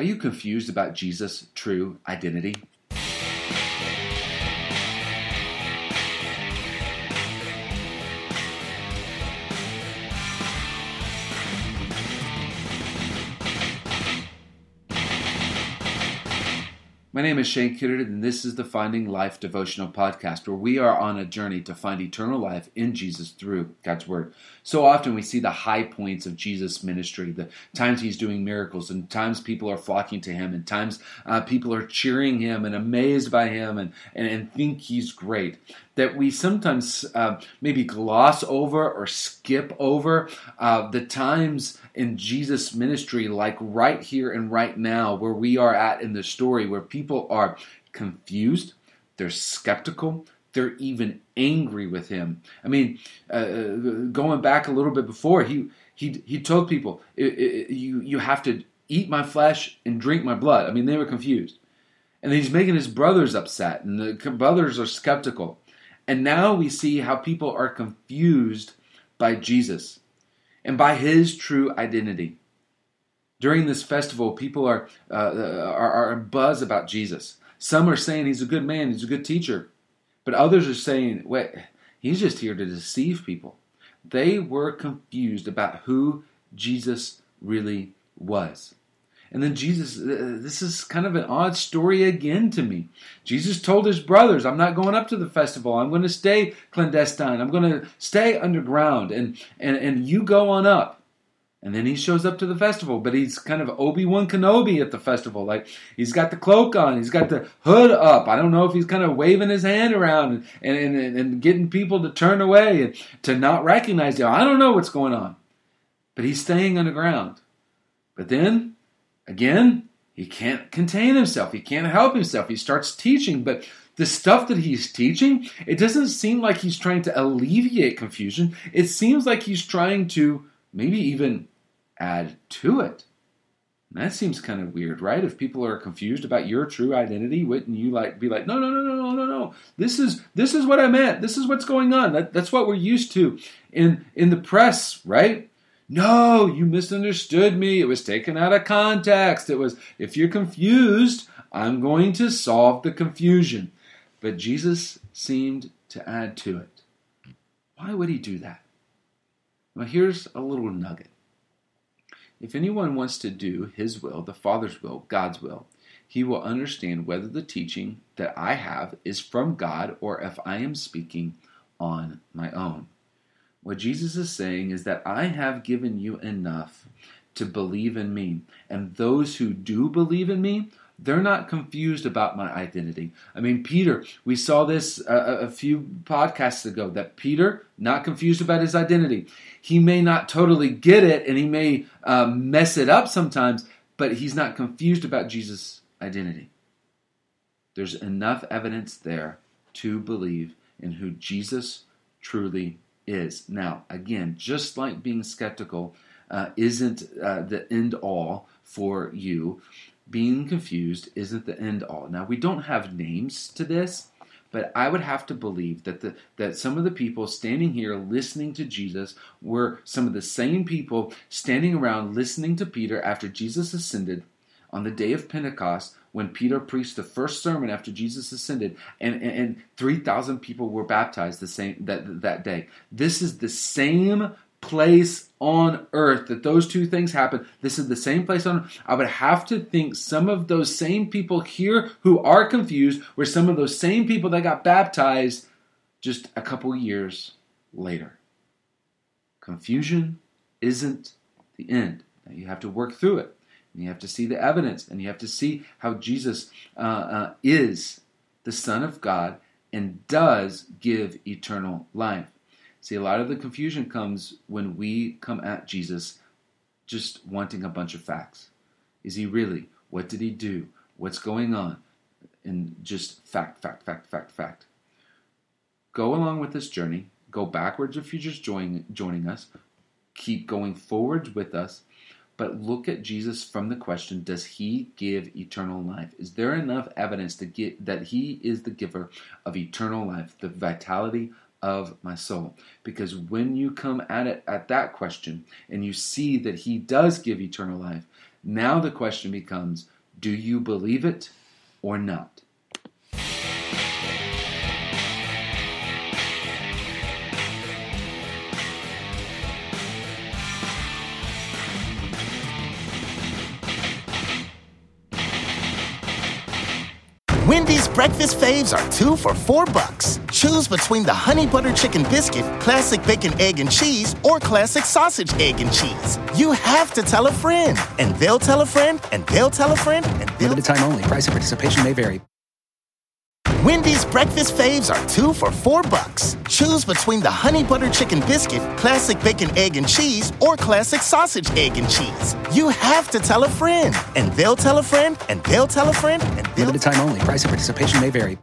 Are you confused about Jesus' true identity? My name is Shane Kidder, and this is the Finding Life devotional podcast, where we are on a journey to find eternal life in Jesus through God's Word. So often we see the high points of Jesus' ministry, the times he's doing miracles, and times people are flocking to him, and times uh, people are cheering him and amazed by him and, and, and think he's great. That we sometimes uh, maybe gloss over or skip over uh, the times in Jesus' ministry, like right here and right now, where we are at in the story, where people are confused, they're skeptical, they're even angry with him. I mean, uh, uh going back a little bit before, he he he told people, "You you have to eat my flesh and drink my blood." I mean, they were confused, and he's making his brothers upset, and the brothers are skeptical. And now we see how people are confused by Jesus and by his true identity. During this festival, people are, uh, are, are buzz about Jesus. Some are saying he's a good man, he's a good teacher. But others are saying, wait, he's just here to deceive people. They were confused about who Jesus really was. And then Jesus, uh, this is kind of an odd story again to me. Jesus told his brothers, I'm not going up to the festival. I'm going to stay clandestine. I'm going to stay underground. And, and, and you go on up. And then he shows up to the festival, but he's kind of Obi Wan Kenobi at the festival. Like he's got the cloak on, he's got the hood up. I don't know if he's kind of waving his hand around and, and, and, and getting people to turn away and to not recognize him. I don't know what's going on. But he's staying underground. But then Again, he can't contain himself. He can't help himself. He starts teaching, but the stuff that he's teaching, it doesn't seem like he's trying to alleviate confusion. It seems like he's trying to maybe even add to it. And that seems kind of weird, right? If people are confused about your true identity, wouldn't you like be like, no, no, no, no, no, no, no. This is this is what I meant. This is what's going on. That, that's what we're used to in in the press, right? No, you misunderstood me. It was taken out of context. It was, if you're confused, I'm going to solve the confusion. But Jesus seemed to add to it. Why would he do that? Well, here's a little nugget. If anyone wants to do his will, the Father's will, God's will, he will understand whether the teaching that I have is from God or if I am speaking on my own. What Jesus is saying is that I have given you enough to believe in me. And those who do believe in me, they're not confused about my identity. I mean, Peter, we saw this a, a, few podcasts ago that Peter, not confused about his identity. He may not totally get it and he may uh, mess it up sometimes, but he's not confused about Jesus' identity. There's enough evidence there to believe in who Jesus truly is. Now, again, just like being skeptical uh, isn't uh, the end all for you, being confused isn't the end all. Now, we don't have names to this, but I would have to believe that the, that some of the people standing here listening to Jesus were some of the same people standing around listening to Peter after Jesus ascended on the day of Pentecost when Peter preached the first sermon after Jesus ascended, and, and, and 3,000 people were baptized the same that, that day. This is the same place on earth that those two things happen. This is the same place on earth. I would have to think some of those same people here who are confused were some of those same people that got baptized just a couple years later. Confusion isn't the end. Now you have to work through it. And you have to see the evidence, and you have to see how Jesus uh, uh, is the Son of God and does give eternal life. See, a lot of the confusion comes when we come at Jesus just wanting a bunch of facts. Is he really? What did he do? What's going on? And just fact, fact, fact, fact, fact. Go along with this journey. Go backwards if you're just joining, joining us. Keep going forwards with us but look at Jesus from the question Does he give eternal life? Is there enough evidence to get that he is the giver of eternal life, the vitality of my soul? Because when you come at it at that question and you see that he does give eternal life, Now the question becomes do you believe it or not? Wendy's breakfast faves are two for four bucks. Choose between the honey butter chicken biscuit, classic bacon, egg, and cheese, or classic sausage, egg, and cheese. You have to tell a friend, and they'll tell a friend, and they'll tell a friend, and they'll Limited time only. Price and participation may vary. Wendy's breakfast faves are two for four bucks. Choose between the honey butter chicken biscuit, classic bacon, egg, and cheese, or classic sausage, egg, and cheese. You have to tell a friend, and they'll tell a friend, and they'll tell a friend, and they'll Limited time only. Price and participation may vary.